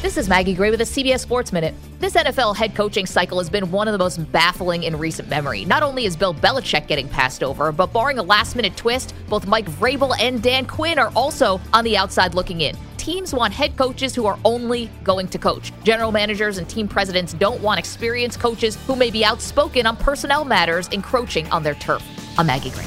This is Maggie Gray with a CBS Sports Minute. This NFL head coaching cycle has been one of the most baffling in recent memory. Not only is Bill Belichick getting passed over, but barring a last minute twist, both Mike Vrabel and Dan Quinn are also on the outside looking in. Teams want head coaches who are only going to coach. General managers and team presidents don't want experienced coaches who may be outspoken on personnel matters encroaching on their turf. I'm Maggie Gray.